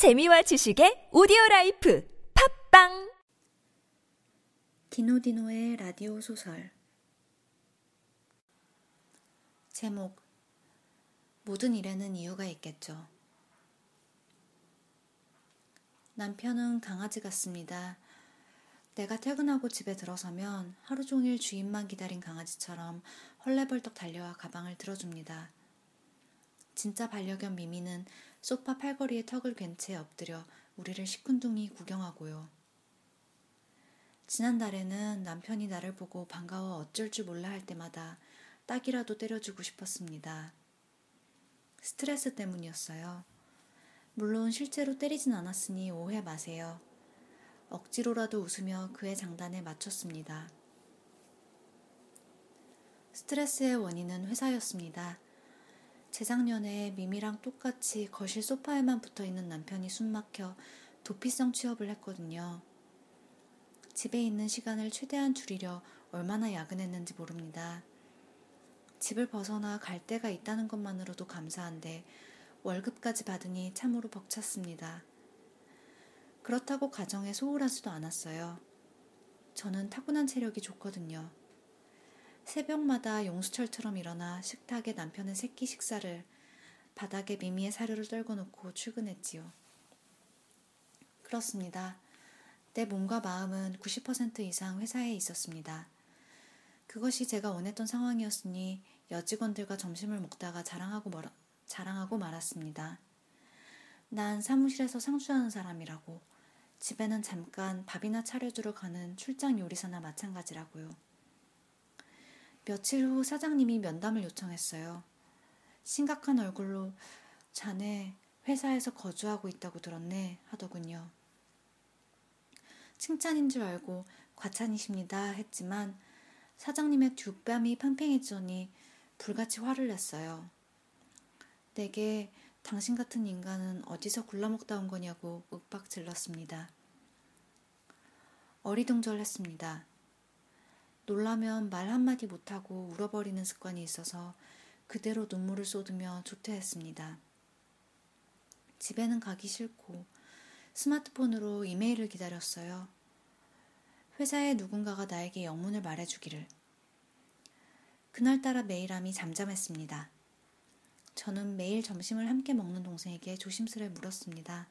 재미와 지식의 오디오 life 팟빵 디노디노의 라디오 소설 제목 모든 일에는 이유가 있겠죠. 남편은 강아지 같습니다. 내가 퇴근하고 집에 들어서면 하루 종일 주인만 기다린 강아지처럼 헐레벌떡 달려와 가방을 들어줍니다. 진짜 반려견 미미는 소파 팔걸이에 턱을 괜 채 엎드려 우리를 시큰둥이 구경하고요. 지난달에는 남편이 나를 보고 반가워 어쩔 줄 몰라 할 때마다 딱이라도 때려주고 싶었습니다. 스트레스 때문이었어요. 물론 실제로 때리진 않았으니 오해 마세요. 억지로라도 웃으며 그의 장단에 맞췄습니다. 스트레스의 원인은 회사였습니다. 재작년에 미미랑 똑같이 거실 소파에만 붙어 있는 남편이 숨막혀 도피성 취업을 했거든요. 집에 있는 시간을 최대한 줄이려 얼마나 야근했는지 모릅니다. 집을 벗어나 갈 데가 있다는 것만으로도 감사한데 월급까지 받으니 참으로 벅찼습니다. 그렇다고 가정에 소홀하지도 않았어요. 저는 타고난 체력이 좋거든요. 새벽마다 용수철처럼 일어나 식탁에 남편의 새끼 식사를 바닥에 미미의 사료를 떨궈 놓고 출근했지요. 그렇습니다. 내 몸과 마음은 90% 이상 회사에 있었습니다. 그것이 제가 원했던 상황이었으니 여직원들과 점심을 먹다가 자랑하고, 멀, 자랑하고 말았습니다. 난 사무실에서 상주하는 사람이라고, 집에는 잠깐 밥이나 차려주러 가는 출장 요리사나 마찬가지라고요. 며칠 후 사장님이 면담을 요청했어요. 심각한 얼굴로 자네 회사에서 거주하고 있다고 들었네 하더군요. 칭찬인 줄 알고 과찬이십니다 했지만 사장님의 뒷뺨이 팽팽해지더니 불같이 화를 냈어요. 내게 당신 같은 인간은 어디서 굴러먹다 온 거냐고 윽박 질렀습니다. 어리둥절했습니다. 놀라면 말 한마디 못하고 울어버리는 습관이 있어서 그대로 눈물을 쏟으며 조퇴했습니다. 집에는 가기 싫고 스마트폰으로 이메일을 기다렸어요. 회사에 누군가가 나에게 영문을 말해주기를. 그날따라 메일함이 잠잠했습니다. 저는 매일 점심을 함께 먹는 동생에게 조심스레 물었습니다.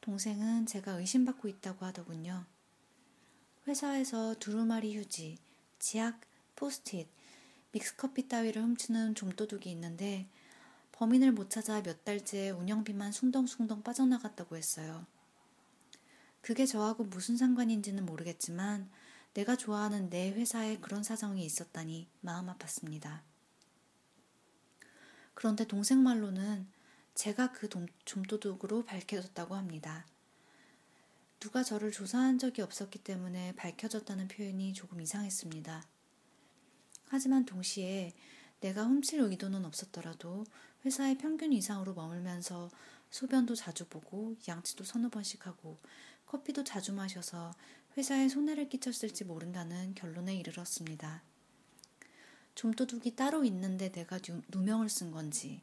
동생은 제가 의심받고 있다고 하더군요. 회사에서 두루마리 휴지, 지약, 포스트잇, 믹스커피 따위를 훔치는 좀도둑이 있는데 범인을 못 찾아 몇 달째 운영비만 숭덩숭덩 빠져나갔다고 했어요. 그게 저하고 무슨 상관인지는 모르겠지만 내가 좋아하는 내 회사에 그런 사정이 있었다니 마음 아팠습니다. 그런데 동생 말로는 제가 그 좀도둑으로 밝혀졌다고 합니다. 누가 저를 조사한 적이 없었기 때문에 밝혀졌다는 표현이 조금 이상했습니다. 하지만 동시에 내가 훔칠 의도는 없었더라도 회사의 평균 이상으로 머물면서 소변도 자주 보고 양치도 서너 번씩 하고 커피도 자주 마셔서 회사에 손해를 끼쳤을지 모른다는 결론에 이르렀습니다. 좀도둑이 따로 있는데 내가 누명을 쓴 건지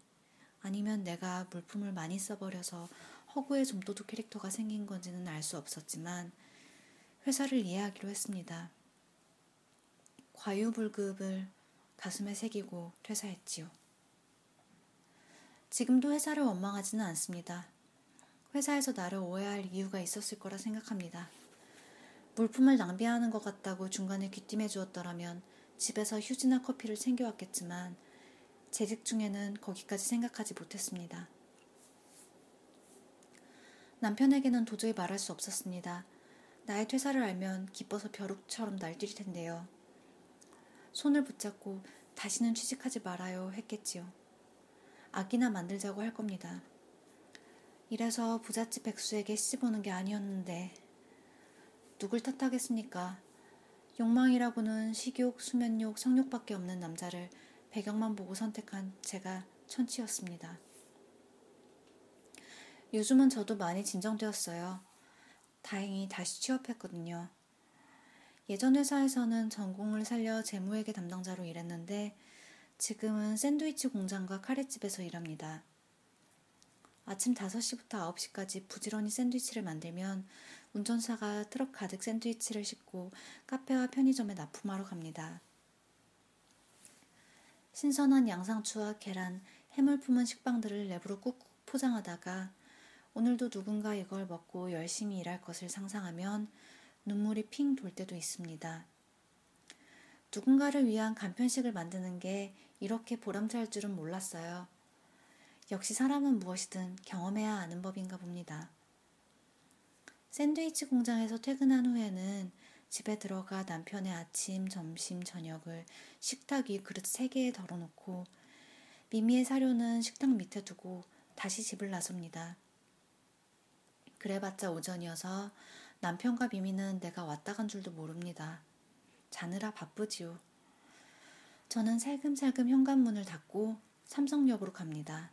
아니면 내가 물품을 많이 써버려서 허구의 좀도둑 캐릭터가 생긴 건지는 알 수 없었지만 회사를 이해하기로 했습니다. 과유불급을 가슴에 새기고 퇴사했지요. 지금도 회사를 원망하지는 않습니다. 회사에서 나를 오해할 이유가 있었을 거라 생각합니다. 물품을 낭비하는 것 같다고 중간에 귀띔해 주었더라면 집에서 휴지나 커피를 챙겨왔겠지만 재직 중에는 거기까지 생각하지 못했습니다. 남편에게는 도저히 말할 수 없었습니다. 나의 퇴사를 알면 기뻐서 벼룩처럼 날뛸 텐데요. 손을 붙잡고 다시는 취직하지 말아요 했겠지요. 악이나 만들자고 할 겁니다. 이래서 부잣집 백수에게 시집오는 게 아니었는데 누굴 탓하겠습니까? 욕망이라고는 식욕, 수면욕, 성욕밖에 없는 남자를 배경만 보고 선택한 제가 천치였습니다. 요즘은 저도 많이 진정되었어요. 다행히 다시 취업했거든요. 예전 회사에서는 전공을 살려 재무회계 담당자로 일했는데 지금은 샌드위치 공장과 카레집에서 일합니다. 아침 5시부터 9시까지 부지런히 샌드위치를 만들면 운전사가 트럭 가득 샌드위치를 싣고 카페와 편의점에 납품하러 갑니다. 신선한 양상추와 계란, 해물 품은 식빵들을 랩으로 꾹꾹 포장하다가 오늘도 누군가 이걸 먹고 열심히 일할 것을 상상하면 눈물이 핑 돌 때도 있습니다. 누군가를 위한 간편식을 만드는 게 이렇게 보람찰 줄은 몰랐어요. 역시 사람은 무엇이든 경험해야 아는 법인가 봅니다. 샌드위치 공장에서 퇴근한 후에는 집에 들어가 남편의 아침, 점심, 저녁을 식탁 위 그릇 세 개에 덜어놓고 미미의 사료는 식탁 밑에 두고 다시 집을 나섭니다. 그래봤자 오전이어서 남편과 미미는 내가 왔다 간 줄도 모릅니다. 자느라 바쁘지요. 저는 살금살금 현관문을 닫고 삼성역으로 갑니다.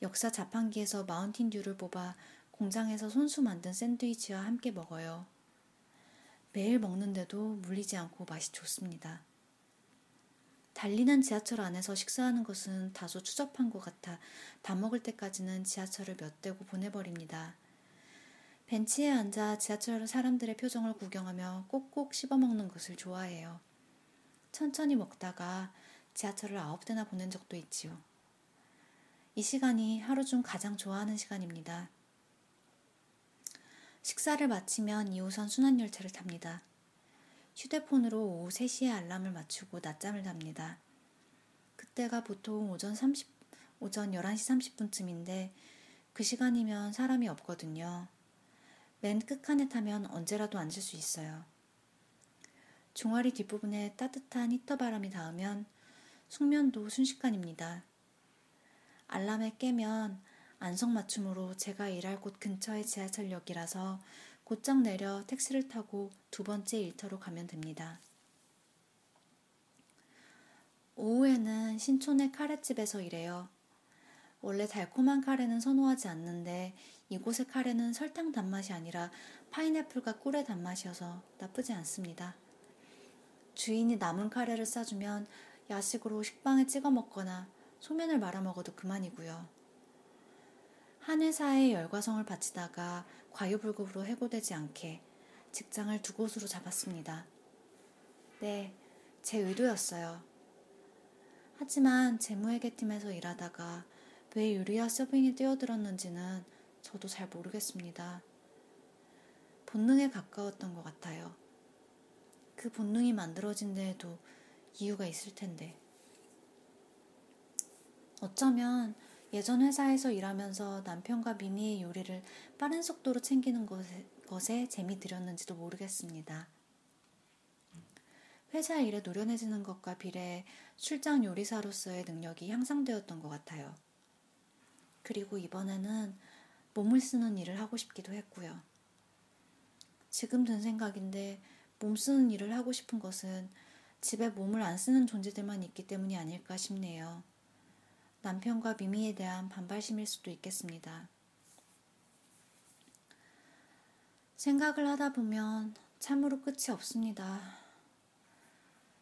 역사 자판기에서 마운틴듀를 뽑아 공장에서 손수 만든 샌드위치와 함께 먹어요. 매일 먹는데도 물리지 않고 맛이 좋습니다. 달리는 지하철 안에서 식사하는 것은 다소 추접한 것 같아 다 먹을 때까지는 지하철을 몇 대고 보내버립니다. 벤치에 앉아 지하철 사람들의 표정을 구경하며 꼭꼭 씹어먹는 것을 좋아해요. 천천히 먹다가 지하철을 아홉 대나 보낸 적도 있지요. 이 시간이 하루 중 가장 좋아하는 시간입니다. 식사를 마치면 2호선 순환열차를 탑니다. 휴대폰으로 오후 3시에 알람을 맞추고 낮잠을 잡니다. 그때가 보통 오전 30, 오전 11시 30분쯤인데 그 시간이면 사람이 없거든요. 맨 끝칸에 타면 언제라도 앉을 수 있어요. 종아리 뒷부분에 따뜻한 히터 바람이 닿으면 숙면도 순식간입니다. 알람에 깨면 안성맞춤으로 제가 일할 곳 근처의 지하철역이라서 곧장 내려 택시를 타고 두 번째 일터로 가면 됩니다. 오후에는 신촌의 카레집에서 일해요. 원래 달콤한 카레는 선호하지 않는데 이곳의 카레는 설탕 단맛이 아니라 파인애플과 꿀의 단맛이어서 나쁘지 않습니다. 주인이 남은 카레를 싸주면 야식으로 식빵에 찍어 먹거나 소면을 말아 먹어도 그만이고요. 한 회사에 열과성을 바치다가 과유불급으로 해고되지 않게 직장을 두 곳으로 잡았습니다. 네, 제 의도였어요. 하지만 재무회계팀에서 일하다가 왜 유리와 서빙에 뛰어들었는지는 저도 잘 모르겠습니다. 본능에 가까웠던 것 같아요. 그 본능이 만들어진 데에도 이유가 있을 텐데. 어쩌면 예전 회사에서 일하면서 남편과 미미의 요리를 빠른 속도로 챙기는 것에, 것에 재미 들였는지도 모르겠습니다. 회사 일에 노련해지는 것과 비례해 출장 요리사로서의 능력이 향상되었던 것 같아요. 그리고 이번에는 몸을 쓰는 일을 하고 싶기도 했고요. 지금 든 생각인데 몸 쓰는 일을 하고 싶은 것은 집에 몸을 안 쓰는 존재들만 있기 때문이 아닐까 싶네요. 남편과 미미에 대한 반발심일 수도 있겠습니다. 생각을 하다 보면 참으로 끝이 없습니다.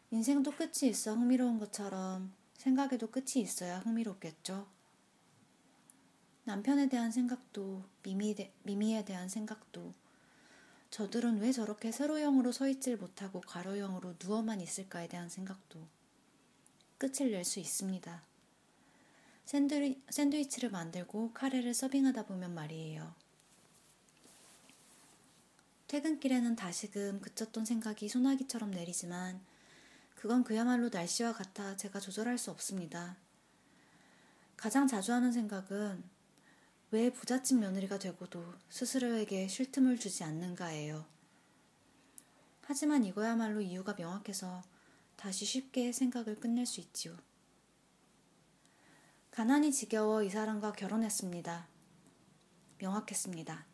인생도 끝이 있어 흥미로운 것처럼 생각에도 끝이 있어야 흥미롭겠죠. 남편에 대한 생각도 미미 미미에 대한 생각도 저들은 왜 저렇게 세로형으로 서 있질 못하고 가로형으로 누워만 있을까에 대한 생각도 끝을 낼 수 있습니다. 샌드위, 샌드위치를 만들고 카레를 서빙하다 보면 말이에요. 퇴근길에는 다시금 그쳤던 생각이 소나기처럼 내리지만 그건 그야말로 날씨와 같아 제가 조절할 수 없습니다. 가장 자주 하는 생각은 왜 부잣집 며느리가 되고도 스스로에게 쉴 틈을 주지 않는가예요. 하지만 이거야말로 이유가 명확해서 다시 쉽게 생각을 끝낼 수 있지요. 가난이 지겨워 이 사람과 결혼했습니다. 명확했습니다.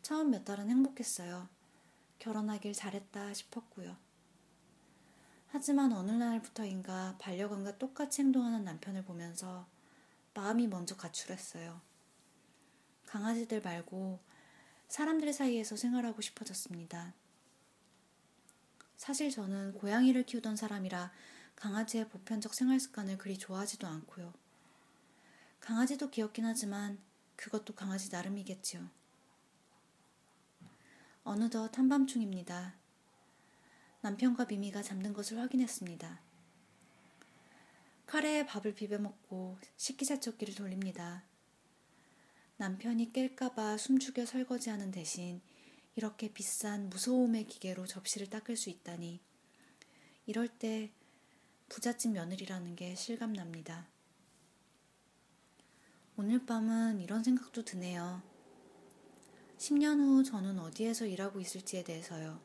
처음 몇 달은 행복했어요. 결혼하길 잘했다 싶었고요. 하지만 어느 날부터인가 반려견과 똑같이 행동하는 남편을 보면서 마음이 먼저 가출했어요. 강아지들 말고 사람들 사이에서 생활하고 싶어졌습니다. 사실 저는 고양이를 키우던 사람이라 강아지의 보편적 생활 습관을 그리 좋아하지도 않고요. 강아지도 귀엽긴 하지만 그것도 강아지 나름이겠지요. 어느덧 한밤중입니다. 남편과 미미가 잠든 것을 확인했습니다. 카레에 밥을 비벼 먹고 식기세척기를 돌립니다. 남편이 깰까봐 숨죽여 설거지하는 대신 이렇게 비싼 무소음의 기계로 접시를 닦을 수 있다니 이럴 때 부잣집 며느리라는 게 실감납니다. 오늘 밤은 이런 생각도 드네요. 10년 후 저는 어디에서 일하고 있을지에 대해서요.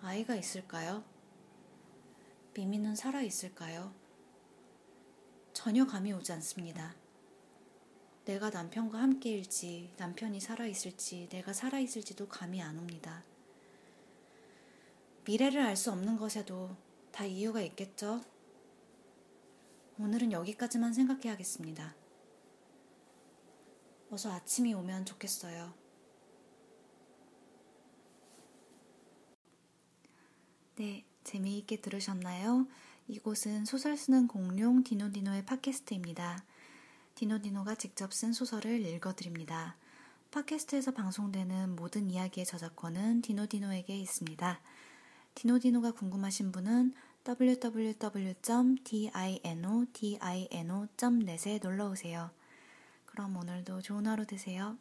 아이가 있을까요? 미미는 살아 있을까요? 전혀 감이 오지 않습니다. 내가 남편과 함께일지, 남편이 살아 있을지, 내가 살아 있을지도 감이 안 옵니다. 미래를 알 수 없는 것에도 다 이유가 있겠죠? 오늘은 여기까지만 생각해야겠습니다. 어서 아침이 오면 좋겠어요. 네, 재미있게 들으셨나요? 이곳은 소설 쓰는 공룡 디노디노의 팟캐스트입니다. 디노디노가 직접 쓴 소설을 읽어드립니다. 팟캐스트에서 방송되는 모든 이야기의 저작권은 디노디노에게 있습니다. 디노디노가 궁금하신 분은 www.dinodino.net에 놀러오세요. 그럼 오늘도 좋은 하루 되세요.